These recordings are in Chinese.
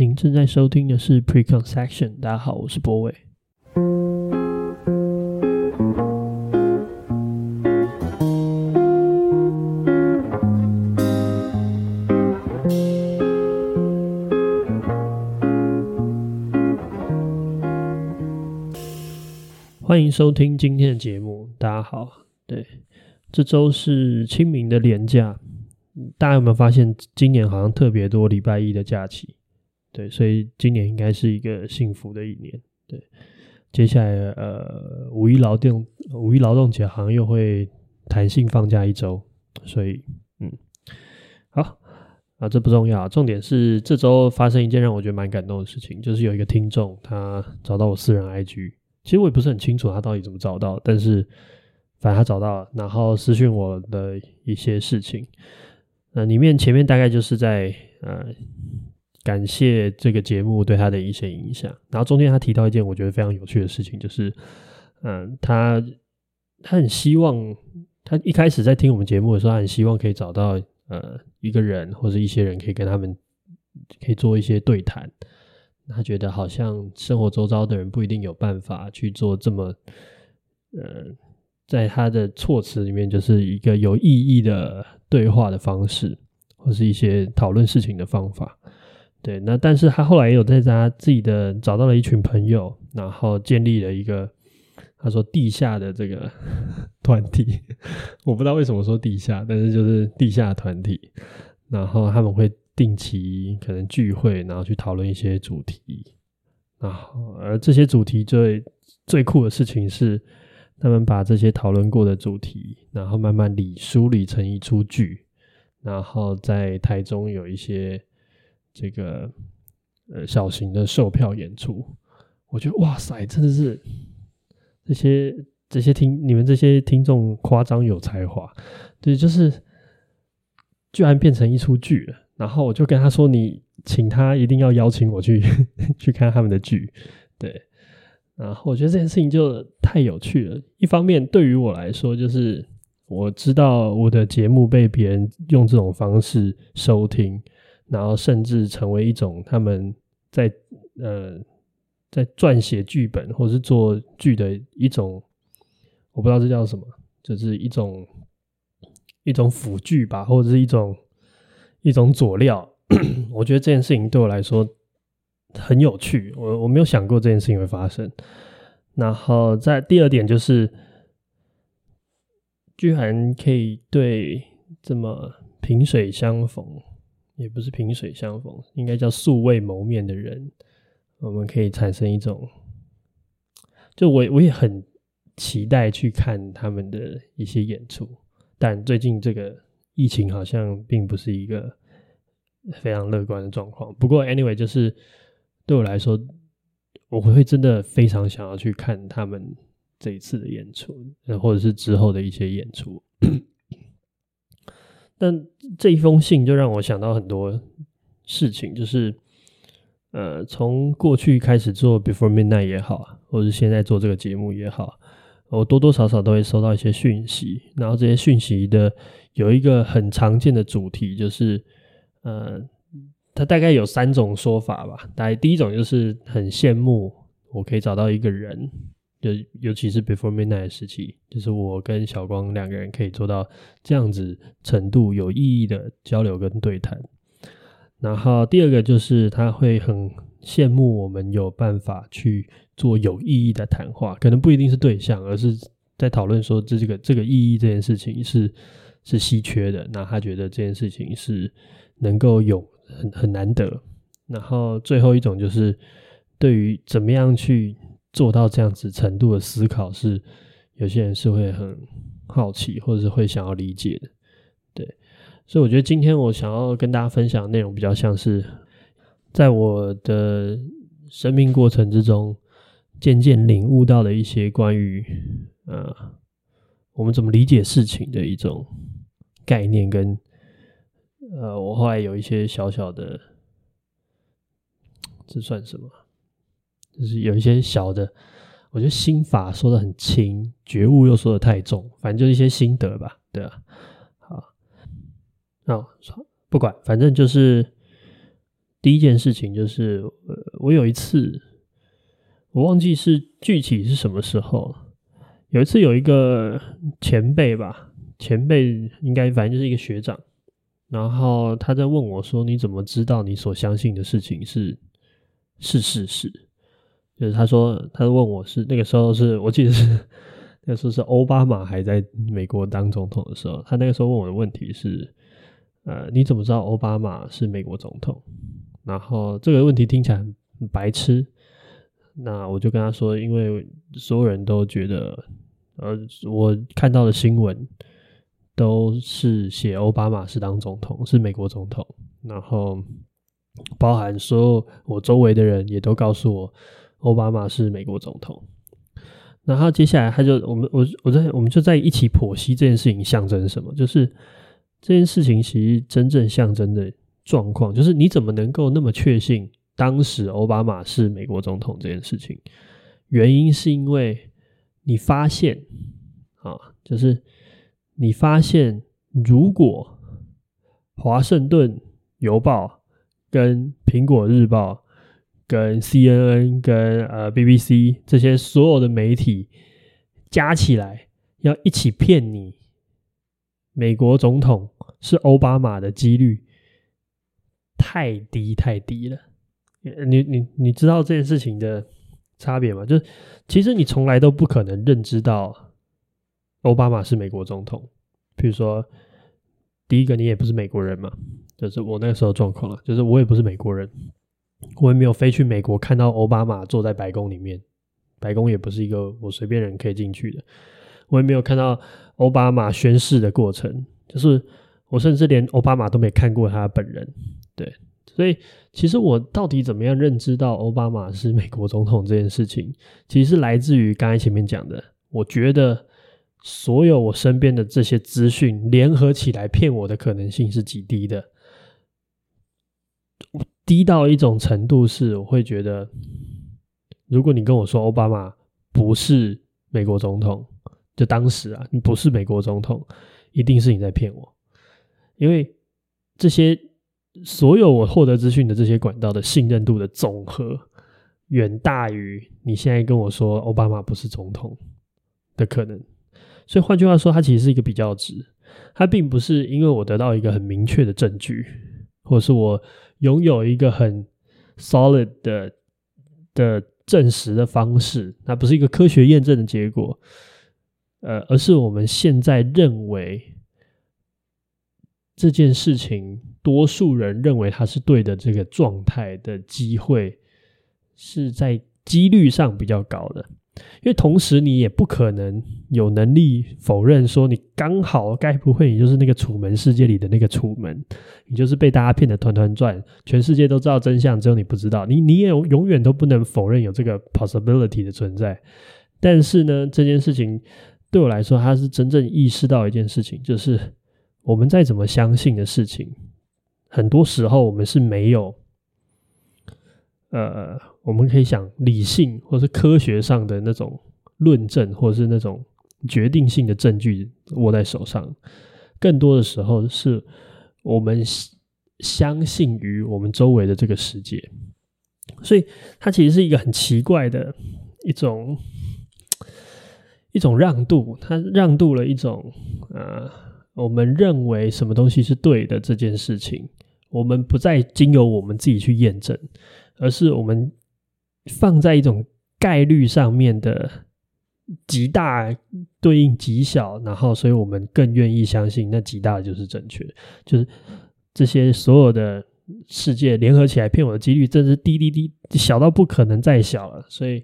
您正在收听的是 Preconception。大家好，我是博伟。欢迎收听今天的节目。大家好，对，这周是清明的连假。大家有没有发现，今年好像特别多礼拜一的假期？对，所以今年应该是一个幸福的一年。对，接下来呃，五一劳动五一劳动节好像又会弹性放假一周，所以嗯，好啊，这不重要，重点是这周发生一件让我觉得蛮感动的事情，就是有一个听众他找到我私人 IG，其实我也不是很清楚他到底怎么找到，但是反正他找到了，然后私讯我的一些事情。那，里面前面大概就是在呃感谢这个节目对他的一些影响，然后中间他提到一件我觉得非常有趣的事情，就是嗯、他他很希望他一开始在听我们节目的时候，他很希望可以找到呃一个人或者一些人可以跟他们可以做一些对谈，他觉得好像生活周遭的人不一定有办法去做这么呃。在他的措辞里面，就是一个有意义的对话的方式，或是一些讨论事情的方法。对，那但是他后来也有在他自己的找到了一群朋友，然后建立了一个他说地下的这个 团体。我不知道为什么说地下，但是就是地下团体。然后他们会定期可能聚会，然后去讨论一些主题。然后而这些主题最最酷的事情是。他们把这些讨论过的主题，然后慢慢理梳理成一出剧，然后在台中有一些这个呃小型的售票演出。我觉得哇塞，真的是这些这些听你们这些听众夸张有才华，对，就是居然变成一出剧了。然后我就跟他说：“你请他一定要邀请我去 去看他们的剧。”对。然后我觉得这件事情就太有趣了。一方面，对于我来说，就是我知道我的节目被别人用这种方式收听，然后甚至成为一种他们在呃在撰写剧本或者是做剧的一种，我不知道这叫什么，就是一种一种辅具吧，或者是一种一种佐料。我觉得这件事情对我来说。很有趣，我我没有想过这件事情会发生。然后在第二点就是，居然可以对这么萍水相逢，也不是萍水相逢，应该叫素未谋面的人，我们可以产生一种，就我我也很期待去看他们的一些演出，但最近这个疫情好像并不是一个非常乐观的状况。不过 anyway 就是。对我来说，我会真的非常想要去看他们这一次的演出，或者是之后的一些演出。但这一封信就让我想到很多事情，就是呃，从过去开始做 Before Midnight 也好，或者是现在做这个节目也好，我多多少少都会收到一些讯息，然后这些讯息的有一个很常见的主题，就是呃。他大概有三种说法吧。大概第一种就是很羡慕我可以找到一个人，就尤其是 Before Midnight 的时期，就是我跟小光两个人可以做到这样子程度有意义的交流跟对谈。然后第二个就是他会很羡慕我们有办法去做有意义的谈话，可能不一定是对象，而是在讨论说这这个这个意义这件事情是是稀缺的。那他觉得这件事情是能够有。很很难得，然后最后一种就是对于怎么样去做到这样子程度的思考，是有些人是会很好奇，或者是会想要理解的，对。所以我觉得今天我想要跟大家分享的内容，比较像是在我的生命过程之中，渐渐领悟到的一些关于呃我们怎么理解事情的一种概念跟。呃，我后来有一些小小的，这算什么？就是有一些小的，我觉得心法说的很轻，觉悟又说的太重，反正就是一些心得吧，对啊。好，那不管，反正就是第一件事情就是，呃，我有一次，我忘记是具体是什么时候，有一次有一个前辈吧，前辈应该反正就是一个学长，然后他在问我说：“你怎么知道你所相信的事情是是事实？”就是他说，他问我是那个时候是我记得是 那个时候是欧巴马还在美国当总统的时候，他那个时候问我的问题是：“呃，你怎么知道欧巴马是美国总统？”然后这个问题听起来很白痴，那我就跟他说，因为所有人都觉得，呃，我看到的新闻都是写奥巴马是当总统，是美国总统，然后包含所有我周围的人也都告诉我，奥巴马是美国总统。然后接下来他就我们我我在我们就在一起剖析这件事情象征什么，就是这件事情其实真正象征的。状况就是你怎么能够那么确信当时奥巴马是美国总统这件事情？原因是因为你发现啊，就是你发现如果华盛顿邮报跟苹果日报跟 CNN 跟呃 BBC 这些所有的媒体加起来要一起骗你，美国总统是奥巴马的几率。太低太低了，你你你知道这件事情的差别吗？就是其实你从来都不可能认知到奥巴马是美国总统。比如说，第一个你也不是美国人嘛，就是我那个时候状况了，就是我也不是美国人，我也没有飞去美国看到奥巴马坐在白宫里面，白宫也不是一个我随便人可以进去的，我也没有看到奥巴马宣誓的过程，就是我甚至连奥巴马都没看过他本人。对，所以其实我到底怎么样认知到奥巴马是美国总统这件事情，其实是来自于刚才前面讲的。我觉得所有我身边的这些资讯联合起来骗我的可能性是极低的，低到一种程度是我会觉得，如果你跟我说奥巴马不是美国总统，就当时啊，你不是美国总统，一定是你在骗我，因为这些。所有我获得资讯的这些管道的信任度的总和，远大于你现在跟我说奥巴马不是总统的可能。所以换句话说，它其实是一个比较值。它并不是因为我得到一个很明确的证据，或者是我拥有一个很 solid 的的证实的方式，那不是一个科学验证的结果。呃，而是我们现在认为这件事情。多数人认为他是对的，这个状态的机会是在几率上比较高的，因为同时你也不可能有能力否认说你刚好该不会你就是那个楚门世界里的那个楚门，你就是被大家骗得团团转，全世界都知道真相，只有你不知道，你你也永远都不能否认有这个 possibility 的存在。但是呢，这件事情对我来说，它是真正意识到一件事情，就是我们再怎么相信的事情。很多时候，我们是没有，呃，我们可以想理性或是科学上的那种论证，或者是那种决定性的证据握在手上。更多的时候，是我们相信于我们周围的这个世界。所以，它其实是一个很奇怪的一种一种让渡，它让渡了一种呃。我们认为什么东西是对的这件事情，我们不再经由我们自己去验证，而是我们放在一种概率上面的极大对应极小，然后所以我们更愿意相信那极大就是正确，就是这些所有的世界联合起来骗我的几率，真是滴滴滴小到不可能再小了。所以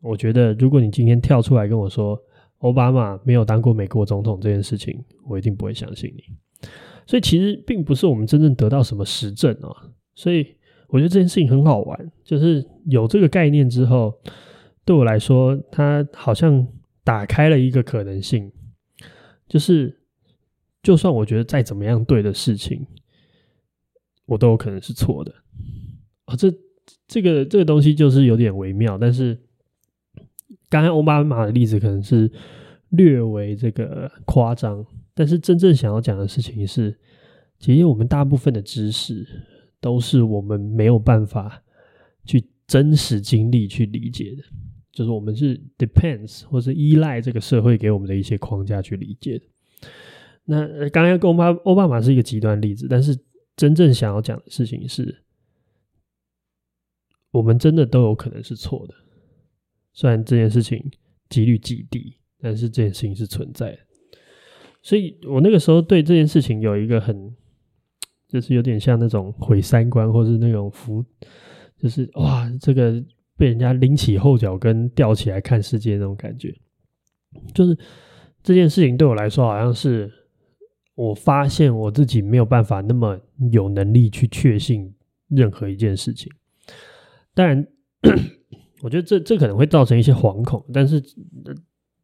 我觉得，如果你今天跳出来跟我说，奥巴马没有当过美国总统这件事情，我一定不会相信你。所以其实并不是我们真正得到什么实证啊。所以我觉得这件事情很好玩，就是有这个概念之后，对我来说，它好像打开了一个可能性，就是就算我觉得再怎么样对的事情，我都有可能是错的。啊，这这个这个东西就是有点微妙，但是。刚才奥巴马的例子可能是略为这个夸张，但是真正想要讲的事情是，其实我们大部分的知识都是我们没有办法去真实经历去理解的，就是我们是 depends 或是依赖这个社会给我们的一些框架去理解的。那刚刚跟欧巴奥巴马是一个极端例子，但是真正想要讲的事情是，我们真的都有可能是错的，虽然这件事情几率极低，但是这件事情是存在的。所以我那个时候对这件事情有一个很，就是有点像那种毁三观，或是那种浮，就是哇，这个被人家拎起后脚跟吊起来看世界那种感觉。就是这件事情对我来说，好像是我发现我自己没有办法那么有能力去确信任何一件事情。当然，我觉得这这可能会造成一些惶恐，但是。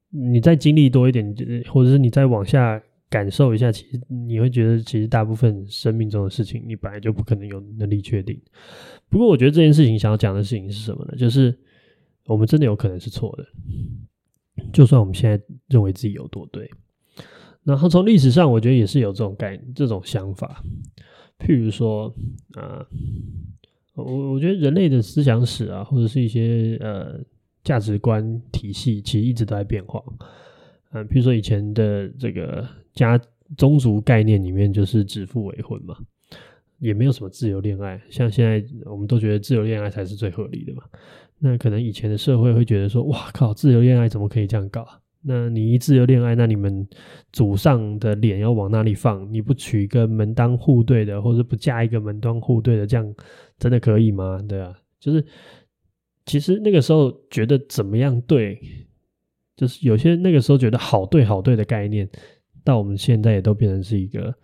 你再经历多一点，或者是你再往下感受一下，其实你会觉得，其实大部分生命中的事情，你本来就不可能有能力确定。不过，我觉得这件事情想要讲的事情是什么呢？就是我们真的有可能是错的，就算我们现在认为自己有多对。然后从历史上，我觉得也是有这种概、这种想法。譬如说，啊，我我觉得人类的思想史啊，或者是一些呃。价值观体系其实一直都在变化，嗯，比如说以前的这个家宗族概念里面就是指腹为婚嘛，也没有什么自由恋爱，像现在我们都觉得自由恋爱才是最合理的嘛。那可能以前的社会会觉得说，哇靠，自由恋爱怎么可以这样搞？那你一自由恋爱，那你们祖上的脸要往哪里放？你不娶一个门当户对的，或者不嫁一个门当户对的，这样真的可以吗？对啊，就是。其实那个时候觉得怎么样对，就是有些那个时候觉得好对好对的概念，到我们现在也都变成是一个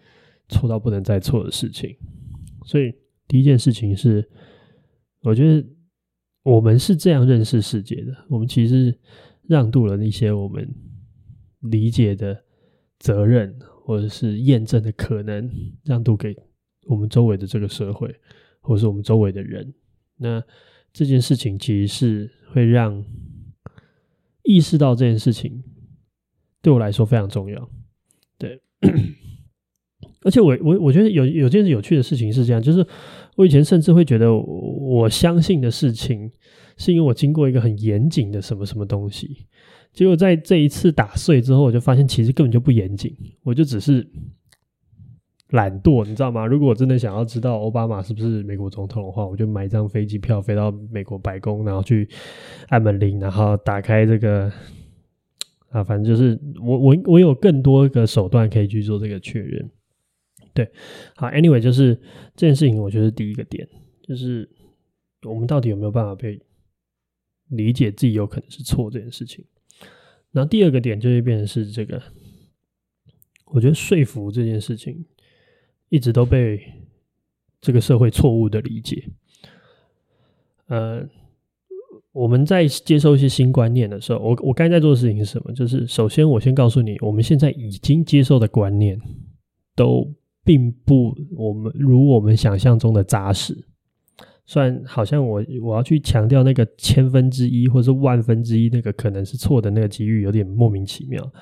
错到不能再错的事情。所以第一件事情是，我觉得我们是这样认识世界的，我们其实让渡了一些我们理解的责任，或者是验证的可能，让渡给我们周围的这个社会，或者是我们周围的人。那这件事情其实是会让意识到这件事情对我来说非常重要，而且我我我觉得有有件有趣的事情是这样，就是我以前甚至会觉得我相信的事情是因为我经过一个很严谨的什么什么东西，结果在这一次打碎之后，我就发现其实根本就不严谨，我就只是。懒惰，你知道吗？如果我真的想要知道奥巴马是不是美国总统的话，我就买一张飞机票飞到美国白宫，然后去按门铃，然后打开这个啊，反正就是我我我有更多个手段可以去做这个确认。对，好，anyway，就是这件事情，我觉得第一个点就是我们到底有没有办法被理解自己有可能是错这件事情。然后第二个点就会变成是这个，我觉得说服这件事情。一直都被这个社会错误的理解。呃，我们在接受一些新观念的时候，我我刚才在做的事情是什么？就是首先，我先告诉你，我们现在已经接受的观念都并不我们如我们想象中的扎实。虽然好像我我要去强调那个千分之一或是万分之一那个可能是错的那个机遇有点莫名其妙，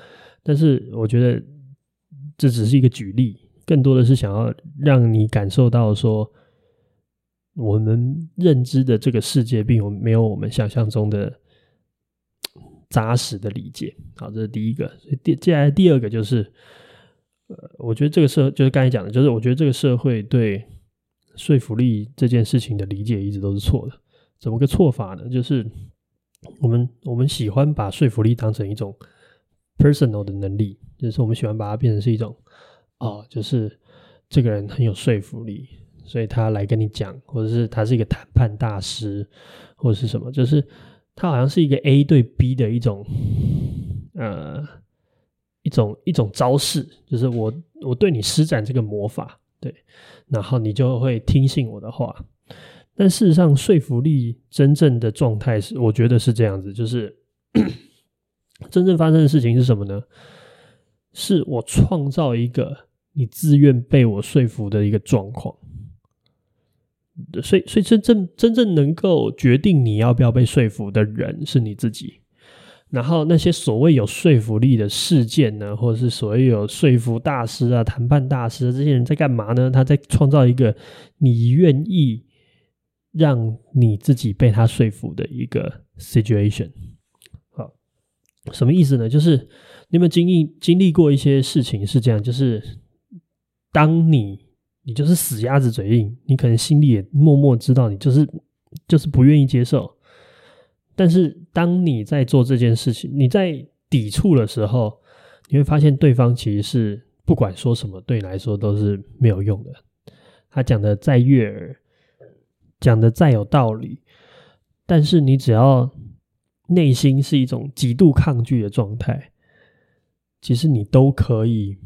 但是我觉得这只是一个举例。更多的是想要让你感受到说，我们认知的这个世界并没有我们想象中的扎实的理解。好，这是第一个。第接下来第二个就是，呃，我觉得这个社就是刚才讲的，就是我觉得这个社会对说服力这件事情的理解一直都是错的。怎么个错法呢？就是我们我们喜欢把说服力当成一种 personal 的能力，就是我们喜欢把它变成是一种。哦，就是这个人很有说服力，所以他来跟你讲，或者是他是一个谈判大师，或者是什么，就是他好像是一个 A 对 B 的一种，呃，一种一种招式，就是我我对你施展这个魔法，对，然后你就会听信我的话。但事实上，说服力真正的状态是，我觉得是这样子，就是 真正发生的事情是什么呢？是我创造一个。你自愿被我说服的一个状况，所以，所以真正真正能够决定你要不要被说服的人是你自己。然后那些所谓有说服力的事件呢，或者是所谓有说服大师啊、谈判大师，这些人在干嘛呢？他在创造一个你愿意让你自己被他说服的一个 situation。好，什么意思呢？就是你有没有经历经历过一些事情是这样？就是当你你就是死鸭子嘴硬，你可能心里也默默知道你就是就是不愿意接受。但是，当你在做这件事情，你在抵触的时候，你会发现对方其实是不管说什么，对你来说都是没有用的。他讲的再悦耳，讲的再有道理，但是你只要内心是一种极度抗拒的状态，其实你都可以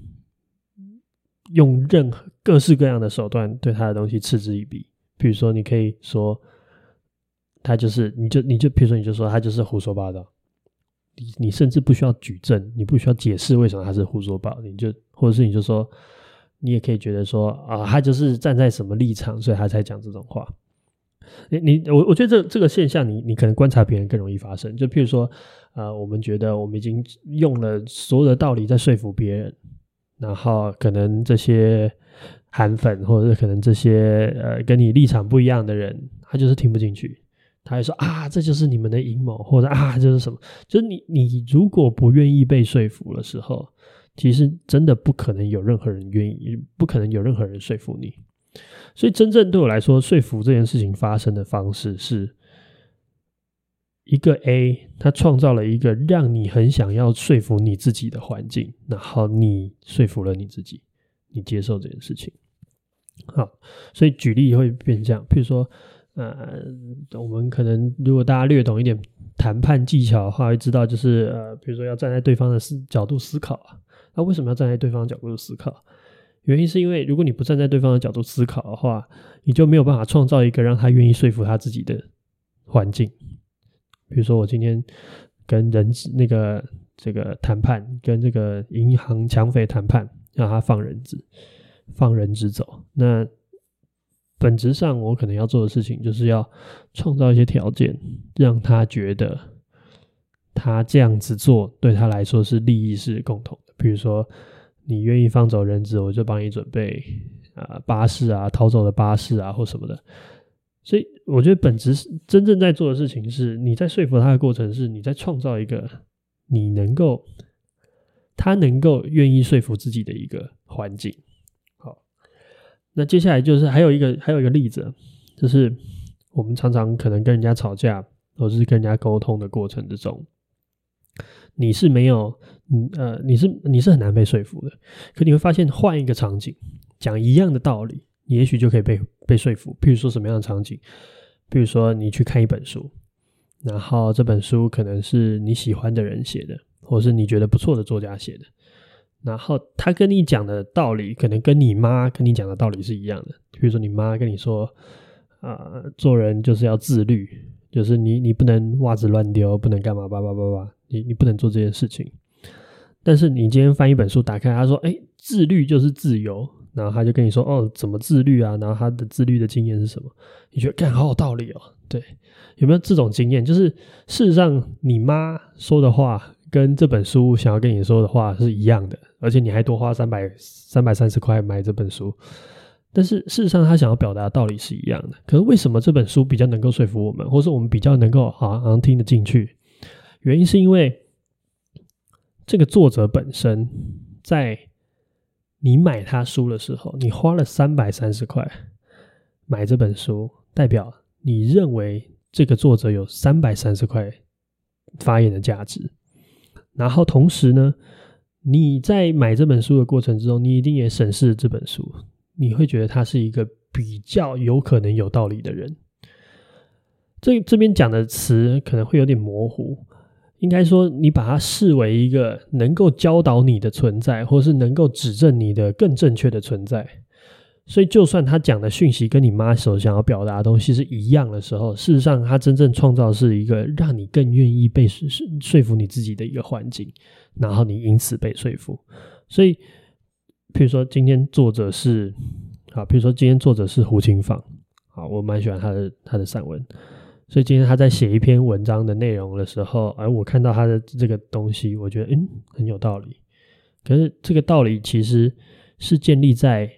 用任何各式各样的手段对他的东西嗤之以鼻。比如说，你可以说。他就是，你就你就，比如说，你就说他就是胡说八道，你你甚至不需要举证，你不需要解释为什么他是胡说八道，你就或者是你就说，你也可以觉得说啊，他就是站在什么立场，所以他才讲这种话。你你我我觉得这这个现象你，你可能观察别人更容易发生。就譬如说，呃，我们觉得我们已经用了所有的道理在说服别人，然后可能这些韩粉或者是可能这些呃跟你立场不一样的人，他就是听不进去。他还说啊，这就是你们的阴谋，或者啊，这是什么？就是你，你如果不愿意被说服的时候，其实真的不可能有任何人愿意，不可能有任何人说服你。所以，真正对我来说，说服这件事情发生的方式是一个 A，他创造了一个让你很想要说服你自己的环境，然后你说服了你自己，你接受这件事情。好，所以举例会变这样，譬如说。呃，我们可能如果大家略懂一点谈判技巧的话，会知道就是呃，比如说要站在对方的思角度思考啊。那为什么要站在对方的角度思考？原因是因为如果你不站在对方的角度思考的话，你就没有办法创造一个让他愿意说服他自己的环境。比如说我今天跟人质那个这个谈判，跟这个银行抢匪谈判，让他放人质，放人质走，那。本质上，我可能要做的事情就是要创造一些条件，让他觉得他这样子做对他来说是利益是共同的。比如说，你愿意放走人质，我就帮你准备啊巴士啊逃走的巴士啊或什么的。所以，我觉得本质是真正在做的事情是，你在说服他的过程是你在创造一个你能够他能够愿意说服自己的一个环境。好那接下来就是还有一个还有一个例子，就是我们常常可能跟人家吵架，或者是跟人家沟通的过程之中，你是没有，嗯呃，你是你是很难被说服的。可你会发现，换一个场景，讲一样的道理，也许就可以被被说服。譬如说什么样的场景？譬如说你去看一本书，然后这本书可能是你喜欢的人写的，或是你觉得不错的作家写的。然后他跟你讲的道理，可能跟你妈跟你讲的道理是一样的。比如说，你妈跟你说，啊、呃，做人就是要自律，就是你你不能袜子乱丢，不能干嘛，叭叭叭叭，你你不能做这件事情。但是你今天翻一本书，打开，他说，哎，自律就是自由。然后他就跟你说，哦，怎么自律啊？然后他的自律的经验是什么？你觉得，干，好有道理哦。对，有没有这种经验？就是事实上，你妈说的话。跟这本书想要跟你说的话是一样的，而且你还多花三百三百三十块买这本书，但是事实上他想要表达的道理是一样的。可是为什么这本书比较能够说服我们，或是我们比较能够好像听得进去？原因是因为这个作者本身在你买他书的时候，你花了三百三十块买这本书，代表你认为这个作者有三百三十块发言的价值。然后同时呢，你在买这本书的过程之中，你一定也审视这本书，你会觉得他是一个比较有可能有道理的人。这这边讲的词可能会有点模糊，应该说你把它视为一个能够教导你的存在，或是能够指正你的更正确的存在。所以，就算他讲的讯息跟你妈所想要表达的东西是一样的时候，事实上，他真正创造是一个让你更愿意被说服你自己的一个环境，然后你因此被说服。所以，譬如说，今天作者是啊，譬如说今天作者是胡青芳，啊，我蛮喜欢他的他的散文。所以今天他在写一篇文章的内容的时候，而我看到他的这个东西，我觉得嗯很有道理。可是这个道理其实是建立在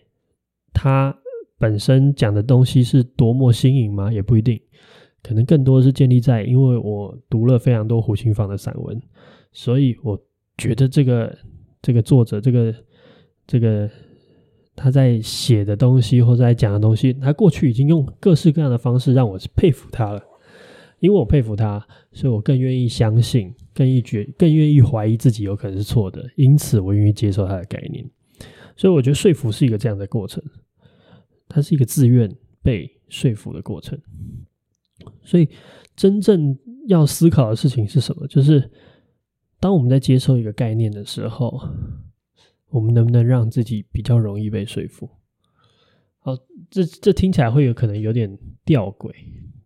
他本身讲的东西是多么新颖吗？也不一定，可能更多是建立在因为我读了非常多胡青芳的散文，所以我觉得这个这个作者这个这个他在写的东西或者在讲的东西，他过去已经用各式各样的方式让我佩服他了。因为我佩服他，所以我更愿意相信，更愿意觉，更愿意怀疑自己有可能是错的。因此，我愿意接受他的概念。所以，我觉得说服是一个这样的过程，它是一个自愿被说服的过程。所以，真正要思考的事情是什么？就是当我们在接受一个概念的时候，我们能不能让自己比较容易被说服？好，这这听起来会有可能有点吊诡，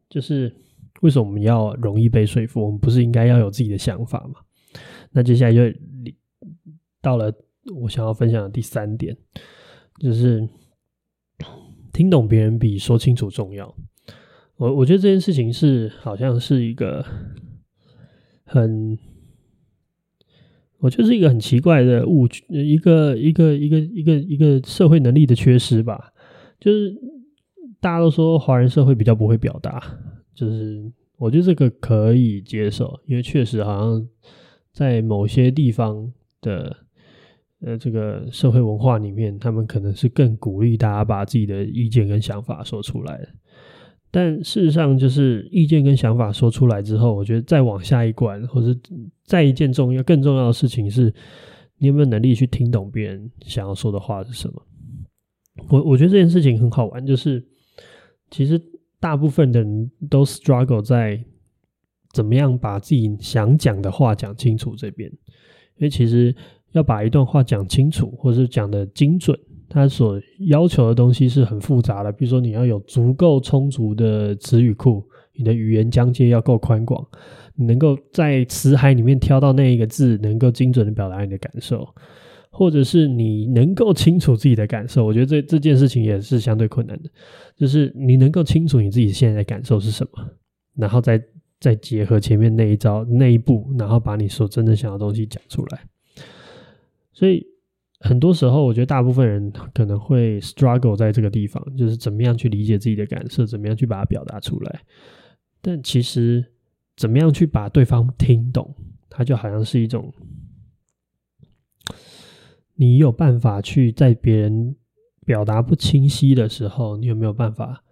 就是。为什么我们要容易被说服？我们不是应该要有自己的想法吗？那接下来就到了我想要分享的第三点，就是听懂别人比说清楚重要。我我觉得这件事情是好像是一个很，我觉得是一个很奇怪的误区，一个一个一个一个一个社会能力的缺失吧。就是大家都说华人社会比较不会表达。就是我觉得这个可以接受，因为确实好像在某些地方的呃这个社会文化里面，他们可能是更鼓励大家把自己的意见跟想法说出来。但事实上，就是意见跟想法说出来之后，我觉得再往下一关，或者再一件重要、更重要的事情是，你有没有能力去听懂别人想要说的话是什么？我我觉得这件事情很好玩，就是其实。大部分的人都 struggle 在怎么样把自己想讲的话讲清楚这边，因为其实要把一段话讲清楚，或是讲得精准，它所要求的东西是很复杂的。比如说，你要有足够充足的词语库，你的语言疆界要够宽广，你能够在词海里面挑到那一个字，能够精准的表达你的感受。或者是你能够清楚自己的感受，我觉得这这件事情也是相对困难的。就是你能够清楚你自己现在的感受是什么，然后再再结合前面那一招那一步，然后把你所真正想要的东西讲出来。所以很多时候，我觉得大部分人可能会 struggle 在这个地方，就是怎么样去理解自己的感受，怎么样去把它表达出来。但其实，怎么样去把对方听懂，它就好像是一种。你有办法去在别人表达不清晰的时候，你有没有办法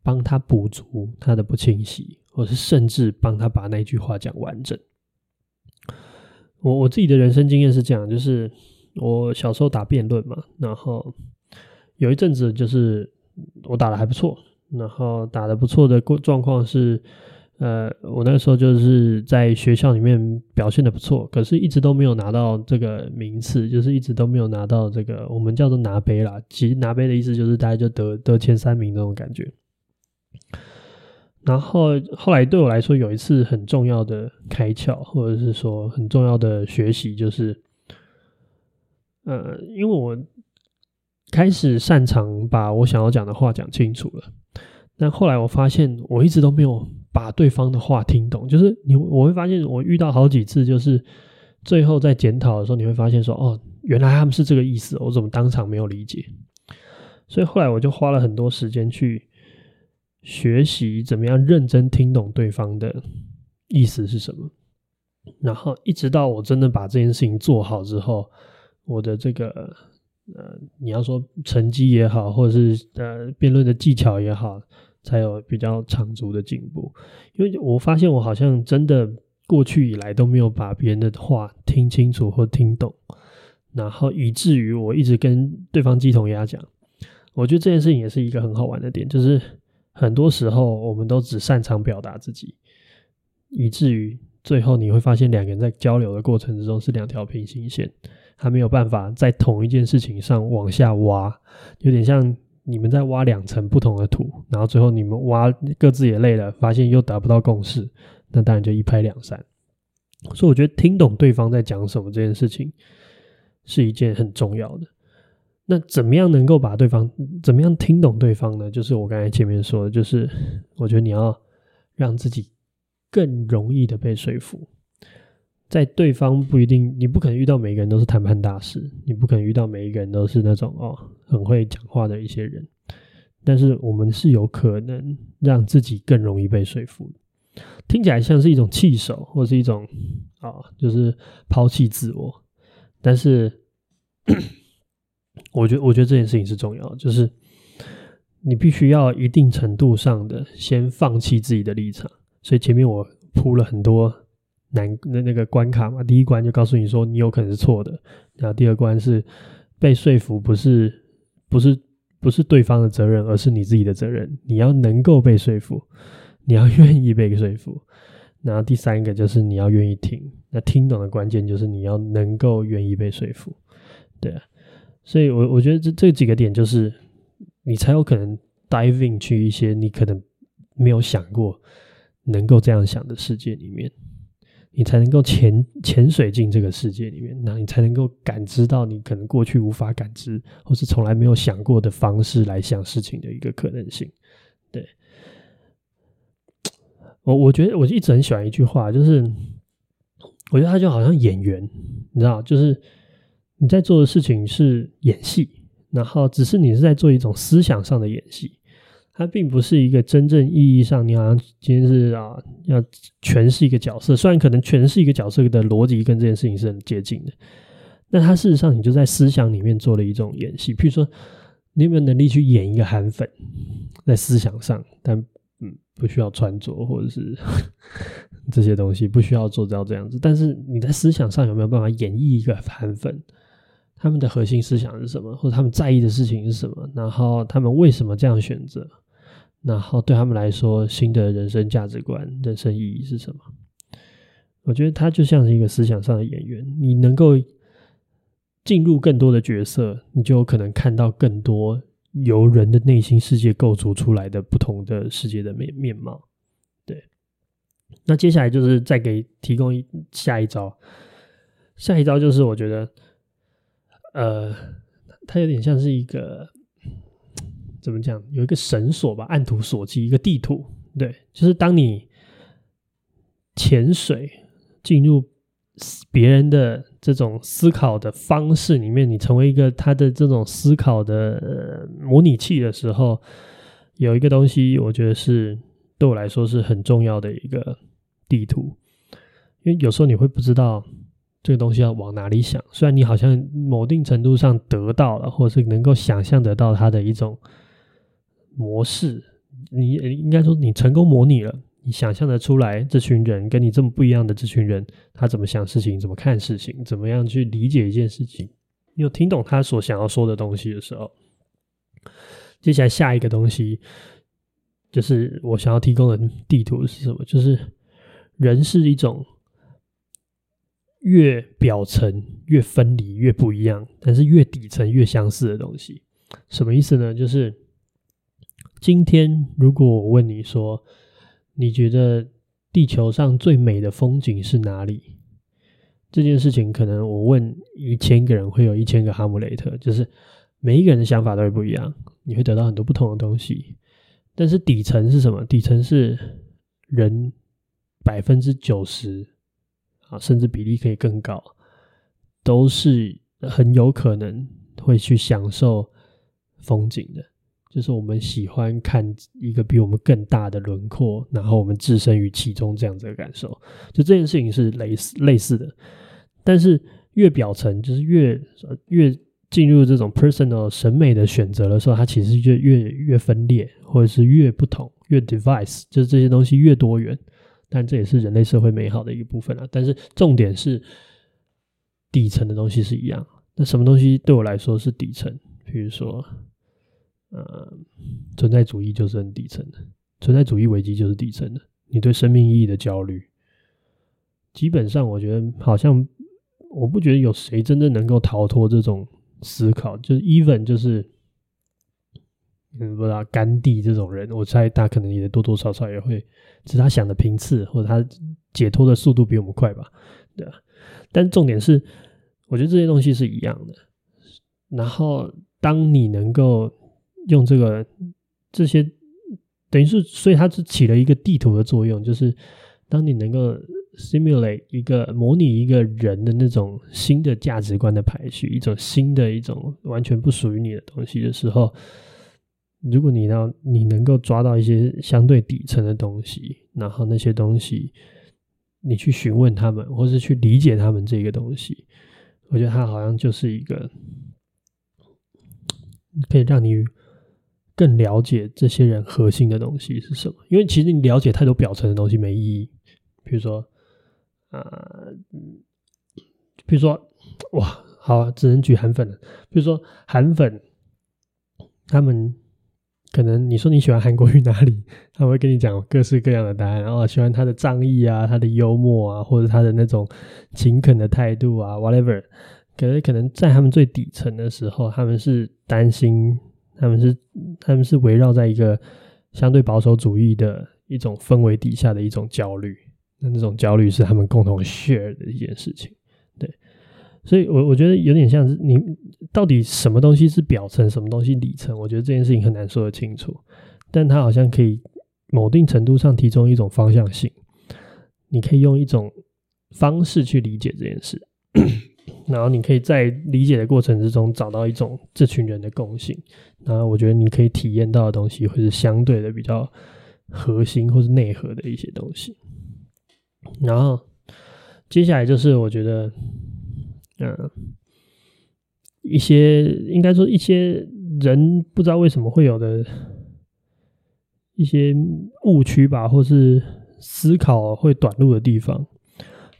帮他补足他的不清晰，或是甚至帮他把那句话讲完整？我我自己的人生经验是这样，就是我小时候打辩论嘛，然后有一阵子就是我打得还不错，然后打得不错的状况是。呃，我那个时候就是在学校里面表现的不错，可是一直都没有拿到这个名次，就是一直都没有拿到这个我们叫做拿杯啦。其实拿杯的意思就是大家就得得前三名那种感觉。然后后来对我来说有一次很重要的开窍，或者是说很重要的学习，就是呃，因为我开始擅长把我想要讲的话讲清楚了。但后来我发现我一直都没有。把对方的话听懂，就是你我会发现，我遇到好几次，就是最后在检讨的时候，你会发现说，哦，原来他们是这个意思，我怎么当场没有理解？所以后来我就花了很多时间去学习怎么样认真听懂对方的意思是什么，然后一直到我真的把这件事情做好之后，我的这个呃，你要说成绩也好，或者是呃辩论的技巧也好。才有比较长足的进步，因为我发现我好像真的过去以来都没有把别人的话听清楚或听懂，然后以至于我一直跟对方鸡同鸭讲。我觉得这件事情也是一个很好玩的点，就是很多时候我们都只擅长表达自己，以至于最后你会发现两个人在交流的过程之中是两条平行线，还没有办法在同一件事情上往下挖，有点像。你们在挖两层不同的土，然后最后你们挖各自也累了，发现又达不到共识，那当然就一拍两散。所以我觉得听懂对方在讲什么这件事情是一件很重要的。那怎么样能够把对方怎么样听懂对方呢？就是我刚才前面说的，就是我觉得你要让自己更容易的被说服。在对方不一定，你不可能遇到每个人都是谈判大师，你不可能遇到每一个人都是那种哦很会讲话的一些人。但是我们是有可能让自己更容易被说服。听起来像是一种弃守，或是一种啊、就是抛弃自我。但是，我觉得，我觉得这件事情是重要的，就是你必须要一定程度上的先放弃自己的立场。所以前面我铺了很多难那那个关卡嘛，第一关就告诉你说你有可能是错的，然后第二关是被说服，不是不是不是对方的责任，而是你自己的责任。你要能够被说服，你要愿意被说服。然后第三个就是你要愿意听，那听懂的关键就是你要能够愿意被说服，对啊，所以我我觉得这这几个点就是你才有可能 diving 去一些你可能没有想过能够这样想的世界里面，你才能够潜潜水进这个世界里面，那你才能够感知到你可能过去无法感知或是从来没有想过的方式来想事情的一个可能性，对。我我觉得我一直很喜欢一句话，就是我觉得他就好像演员，你知道，就是你在做的事情是演戏，然后只是你是在做一种思想上的演戏，它并不是一个真正意义上你好像今天是啊要诠释一个角色，虽然可能诠释一个角色的逻辑跟这件事情是很接近的，但他事实上你就在思想里面做了一种演戏，譬如说你有没有能力去演一个韩粉，在思想上，但。嗯，不需要穿着或者是 这些东西，不需要做到这样子。但是你在思想上有没有办法演绎一个韩粉？他们的核心思想是什么？或者他们在意的事情是什么？然后他们为什么这样选择？然后对他们来说，新的人生价值观、人生意义是什么？我觉得他就像是一个思想上的演员。你能够进入更多的角色，你就有可能看到更多。由人的内心世界构筑出来的不同的世界的面面貌，对。那接下来就是再给提供下一招，下一招就是我觉得，呃，它有点像是一个怎么讲？有一个绳索吧，按图索骥，一个地图。对，就是当你潜水进入。别人的这种思考的方式里面，你成为一个他的这种思考的模拟器的时候，有一个东西，我觉得是对我来说是很重要的一个地图。因为有时候你会不知道这个东西要往哪里想，虽然你好像某定程度上得到了，或者是能够想象得到它的一种模式，你应该说你成功模拟了。你想象的出来，这群人跟你这么不一样的这群人，他怎么想事情，怎么看事情，怎么样去理解一件事情？你有听懂他所想要说的东西的时候，接下来下一个东西就是我想要提供的地图是什么？就是人是一种越表层越分离越不一样，但是越底层越相似的东西。什么意思呢？就是今天如果我问你说，你觉得地球上最美的风景是哪里？这件事情可能我问一千个人，会有一千个哈姆雷特，就是每一个人的想法都会不一样，你会得到很多不同的东西。但是底层是什么？底层是人百分之九十啊，甚至比例可以更高，都是很有可能会去享受风景的。就是我们喜欢看一个比我们更大的轮廓，然后我们置身于其中这样子的感受。就这件事情是类似类似的，但是越表层，就是越越进入这种 personal 审美的选择的时候，它其实就越越分裂，或者是越不同，越 device，就是这些东西越多元。但这也是人类社会美好的一部分啊。但是重点是底层的东西是一样。那什么东西对我来说是底层？比如说。呃，存在主义就是很底层的，存在主义危机就是底层的。你对生命意义的焦虑，基本上我觉得好像我不觉得有谁真正能够逃脱这种思考。就是 even 就是，嗯，不知道甘地这种人，我猜他可能也多多少少也会，只是他想的频次或者他解脱的速度比我们快吧，对吧？但重点是，我觉得这些东西是一样的。然后当你能够用这个这些等于是，所以它是起了一个地图的作用，就是当你能够 simulate 一个模拟一个人的那种新的价值观的排序，一种新的一种完全不属于你的东西的时候，如果你要你能够抓到一些相对底层的东西，然后那些东西你去询问他们，或是去理解他们这个东西，我觉得它好像就是一个可以让你。更了解这些人核心的东西是什么？因为其实你了解太多表层的东西没意义。比如说，啊、呃，比如说，哇，好、只能举韩粉了。比如说韩粉，他们可能你说你喜欢韩国瑜哪里，他们会跟你讲各式各样的答案。然后喜欢他的仗义啊，他的幽默啊，或者他的那种勤恳的态度啊，whatever。可是可能在他们最底层的时候，他们是担心。他们是他们是围绕在一个相对保守主义的一种氛围底下的一种焦虑，那这种焦虑是他们共同 share 的一件事情，对，所以我我觉得有点像是你到底什么东西是表层，什么东西里层，我觉得这件事情很难说得清楚，但它好像可以某定程度上提供一种方向性，你可以用一种方式去理解这件事。然后你可以在理解的过程之中找到一种这群人的共性，然后我觉得你可以体验到的东西会是相对的比较核心或是内核的一些东西。然后接下来就是我觉得，嗯，一些应该说一些人不知道为什么会有的一些误区吧，或是思考会短路的地方，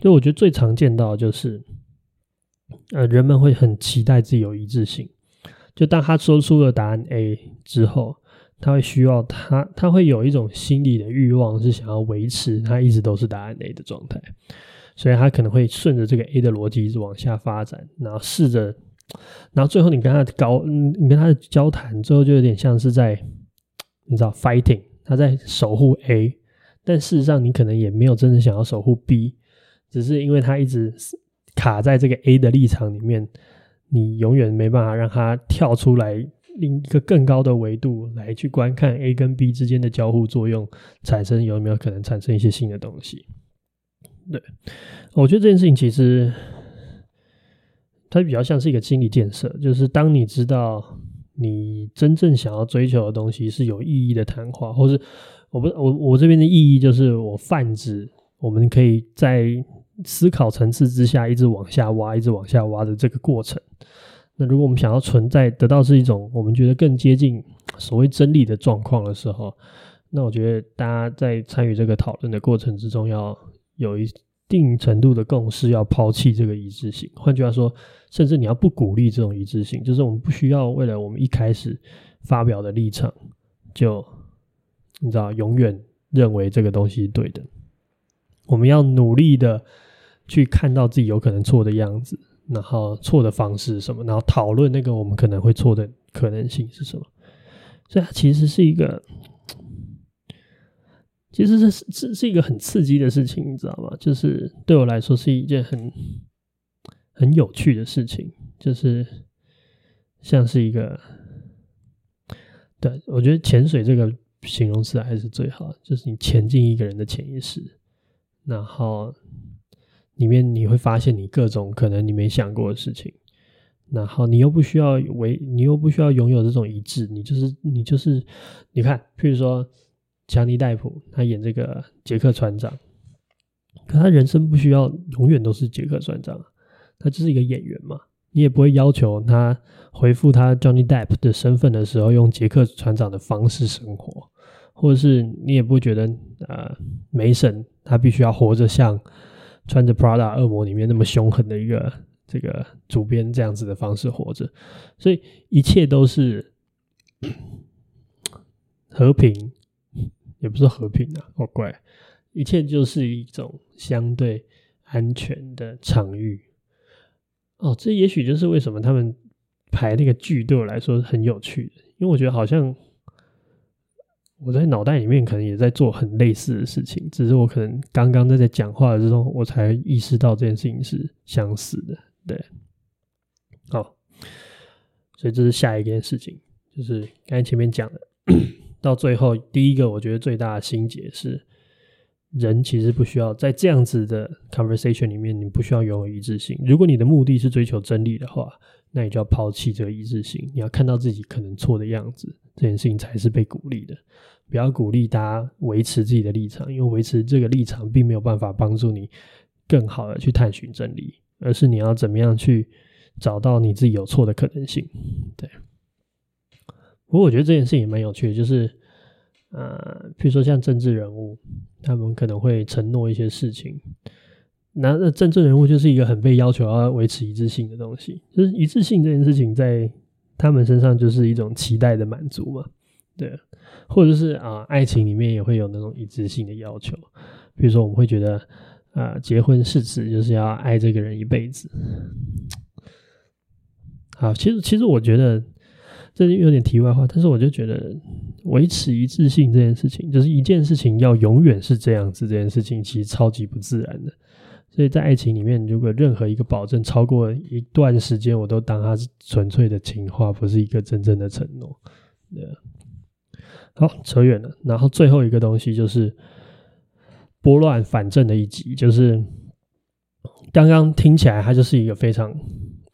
就我觉得最常见到就是。呃，人们会很期待自己有一致性。就当他说出了答案 A 之后，他会需要他，他会有一种心理的欲望，是想要维持他一直都是答案 A 的状态。所以他可能会顺着这个 A 的逻辑一直往下发展，然后试着，然后最后你跟他高，你跟他的交谈，最后就有点像是在，你知道 fighting，他在守护 A，但事实上你可能也没有真的想要守护 B，只是因为他一直。卡在这个 A 的立场里面，你永远没办法让它跳出来，另一个更高的维度来去观看 A 跟 B 之间的交互作用，产生有没有可能产生一些新的东西？对，我觉得这件事情其实它比较像是一个心理建设，就是当你知道你真正想要追求的东西是有意义的谈话，或是我不我我这边的意义就是我泛指，我们可以在。思考层次之下，一直往下挖，一直往下挖的这个过程。那如果我们想要存在，得到是一种我们觉得更接近所谓真理的状况的时候，那我觉得大家在参与这个讨论的过程之中，要有一定程度的共识，要抛弃这个一致性。换句话说，甚至你要不鼓励这种一致性，就是我们不需要为了我们一开始发表的立场，就你知道永远认为这个东西是对的。我们要努力的。去看到自己有可能错的样子，然后错的方式什么，然后讨论那个我们可能会错的可能性是什么。所以它其实是一个，其实这是是是一个很刺激的事情，你知道吗？就是对我来说是一件很很有趣的事情，就是像是一个，对，我觉得潜水这个形容词还是最好，就是你潜进一个人的潜意识，然后。里面你会发现你各种可能你没想过的事情，然后你又不需要为你又不需要拥有这种一致，你就是你就是你看，譬如说强尼戴普他演这个杰克船长，可他人生不需要永远都是杰克船长，他就是一个演员嘛，你也不会要求他回复他 Johnny Depp 的身份的时候用杰克船长的方式生活，或者是你也不觉得呃梅婶他必须要活着像。穿着 Prada 恶魔里面那么凶狠的一个这个主编这样子的方式活着，所以一切都是和平，也不是和平啊，好怪，一切就是一种相对安全的场域。哦，这也许就是为什么他们排那个剧对我来说很有趣的，因为我觉得好像。我在脑袋里面可能也在做很类似的事情，只是我可能刚刚在在讲话的时候，我才意识到这件事情是相似的。对，好，所以这是下一件事情，就是刚才前面讲的，到最后，第一个我觉得最大的心结是，人其实不需要在这样子的 conversation 里面，你不需要拥有一致性。如果你的目的是追求真理的话，那你就要抛弃这个一致性，你要看到自己可能错的样子，这件事情才是被鼓励的。不要鼓励大家维持自己的立场，因为维持这个立场并没有办法帮助你更好的去探寻真理，而是你要怎么样去找到你自己有错的可能性。对。不过我觉得这件事情也蛮有趣的，就是呃，比如说像政治人物，他们可能会承诺一些事情。那那政治人物就是一个很被要求要维持一致性的东西，就是一致性这件事情在他们身上就是一种期待的满足嘛，对，或者是啊，爱情里面也会有那种一致性的要求，比如说我们会觉得啊，结婚誓词就是要爱这个人一辈子。好，其实其实我觉得这有点题外话，但是我就觉得维持一致性这件事情，就是一件事情要永远是这样子，这件事情其实超级不自然的。所以在爱情里面，如果任何一个保证超过一段时间，我都当它是纯粹的情话，不是一个真正的承诺。好，扯远了。然后最后一个东西就是拨乱反正的一集，就是刚刚听起来，它就是一个非常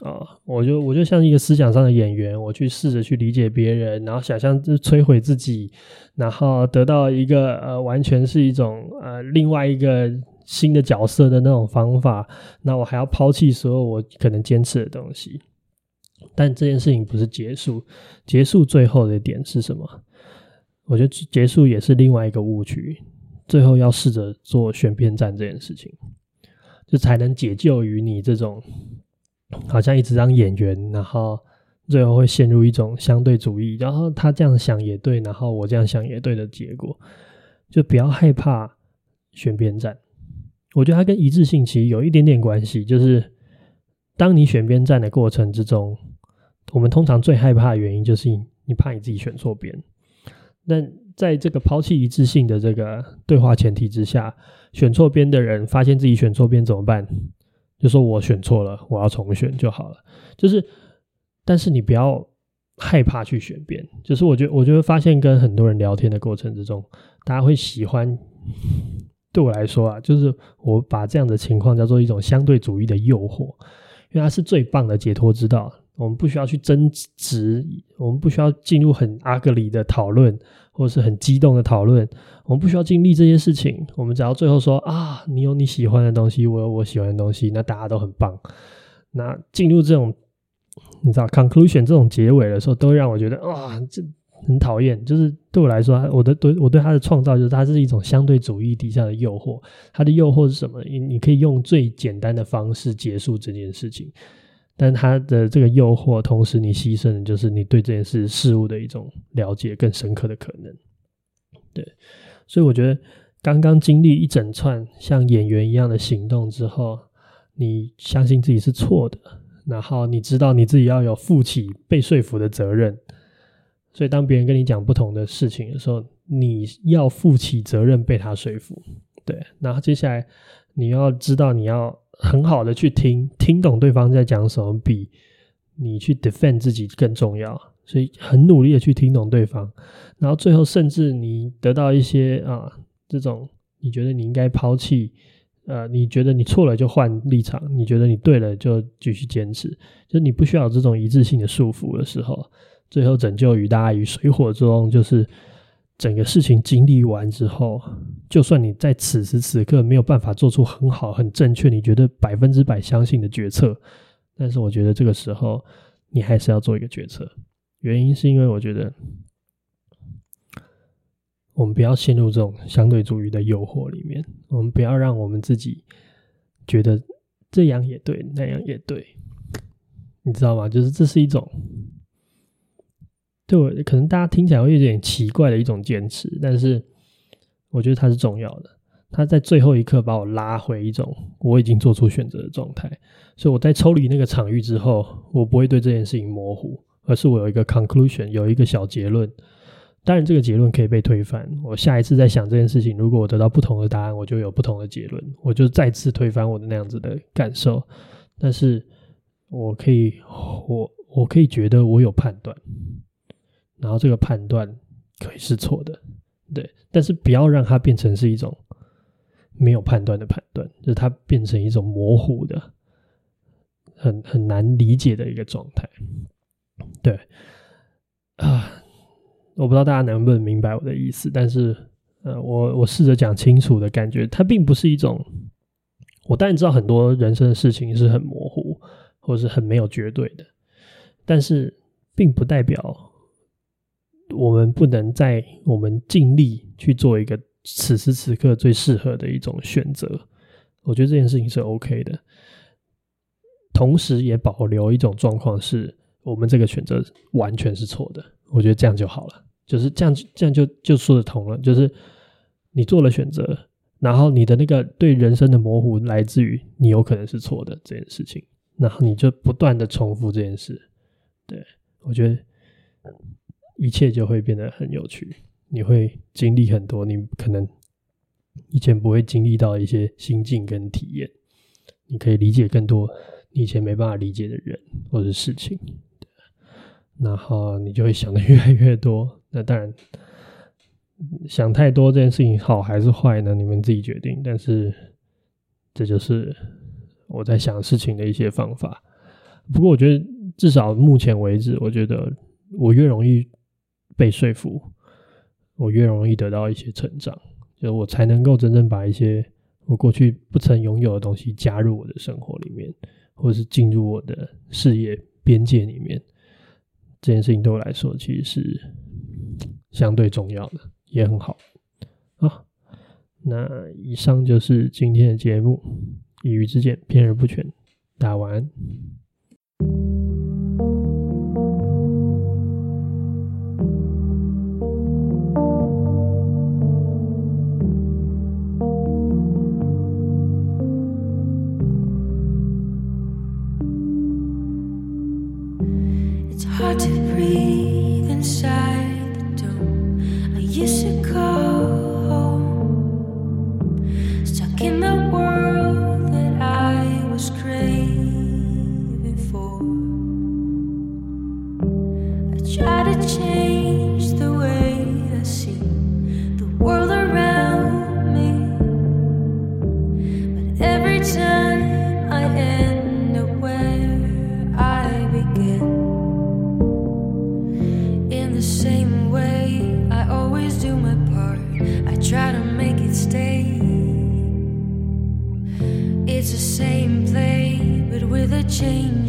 啊，我就我就像一个思想上的演员，我去试着去理解别人，然后想象就摧毁自己，然后得到一个呃，完全是一种呃，另外一个。新的角色的那种方法，那我还要抛弃所有我可能坚持的东西。但这件事情不是结束，结束最后的点是什么？我觉得结束也是另外一个误区。最后要试着做选边站这件事情，就才能解救于你这种好像一直当演员，然后最后会陷入一种相对主义，然后他这样想也对，然后我这样想也对的结果。就不要害怕选边站。我觉得它跟一致性其实有一点点关系，就是当你选边站的过程之中，我们通常最害怕的原因就是你怕你自己选错边。但在这个抛弃一致性的这个对话前提之下，选错边的人发现自己选错边怎么办？就说我选错了，我要重选就好了。就是，但是你不要害怕去选边。就是我觉得，我就会发现跟很多人聊天的过程之中，大家会喜欢。对我来说啊，就是我把这样的情况叫做一种相对主义的诱惑，因为它是最棒的解脱之道。我们不需要去争执，我们不需要进入很阿格里的讨论，或是很激动的讨论。我们不需要经历这些事情，我们只要最后说啊，你有你喜欢的东西，我有我喜欢的东西，那大家都很棒。那进入这种你知道 conclusion 这种结尾的时候，都让我觉得哇，这。很讨厌，就是对我来说，我的对我对他的创造，就是它是一种相对主义底下的诱惑。它的诱惑是什么？你你可以用最简单的方式结束这件事情，但它的这个诱惑，同时你牺牲的就是你对这件事事物的一种了解更深刻的可能。对，所以我觉得刚刚经历一整串像演员一样的行动之后，你相信自己是错的，然后你知道你自己要有负起被说服的责任。所以，当别人跟你讲不同的事情的时候，你要负起责任被他说服，对。然后接下来，你要知道你要很好的去听，听懂对方在讲什么，比你去 defend 自己更重要。所以，很努力的去听懂对方，然后最后甚至你得到一些啊，这种你觉得你应该抛弃，呃，你觉得你错了就换立场，你觉得你对了就继续坚持，就是你不需要这种一致性的束缚的时候。最后拯救于大于水火之中，就是整个事情经历完之后，就算你在此时此刻没有办法做出很好、很正确、你觉得百分之百相信的决策，但是我觉得这个时候你还是要做一个决策。原因是因为我觉得我们不要陷入这种相对主义的诱惑里面，我们不要让我们自己觉得这样也对，那样也对，你知道吗？就是这是一种。对我可能大家听起来会有点奇怪的一种坚持，但是我觉得它是重要的。它在最后一刻把我拉回一种我已经做出选择的状态，所以我在抽离那个场域之后，我不会对这件事情模糊，而是我有一个 conclusion，有一个小结论。当然，这个结论可以被推翻。我下一次再想这件事情，如果我得到不同的答案，我就有不同的结论，我就再次推翻我的那样子的感受。但是我可以，我我可以觉得我有判断。然后这个判断可以是错的，对，但是不要让它变成是一种没有判断的判断，就是它变成一种模糊的、很很难理解的一个状态。对，啊，我不知道大家能不能明白我的意思，但是，呃，我我试着讲清楚的感觉，它并不是一种，我当然知道很多人生的事情是很模糊，或是很没有绝对的，但是并不代表。我们不能在我们尽力去做一个此时此刻最适合的一种选择，我觉得这件事情是 OK 的。同时也保留一种状况，是我们这个选择完全是错的。我觉得这样就好了，就是这样，这样就就说得通了。就是你做了选择，然后你的那个对人生的模糊来自于你有可能是错的这件事情，然后你就不断的重复这件事。对，我觉得。一切就会变得很有趣，你会经历很多你可能以前不会经历到一些心境跟体验，你可以理解更多你以前没办法理解的人或者事情，然后你就会想的越来越多。那当然，想太多这件事情好还是坏呢？你们自己决定。但是这就是我在想事情的一些方法。不过我觉得至少目前为止，我觉得我越容易。被说服，我越容易得到一些成长，就我才能够真正把一些我过去不曾拥有的东西加入我的生活里面，或者是进入我的事业边界里面。这件事情对我来说其实是相对重要的，也很好。好，那以上就是今天的节目，一语之见，偏而不全。大家晚安。Hard to breathe inside the dome. I used to go home, stuck in the world that I was craving for. I tried to change. change.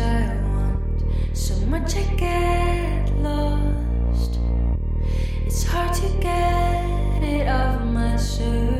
I want. So much I get lost. It's hard to get it off my soul.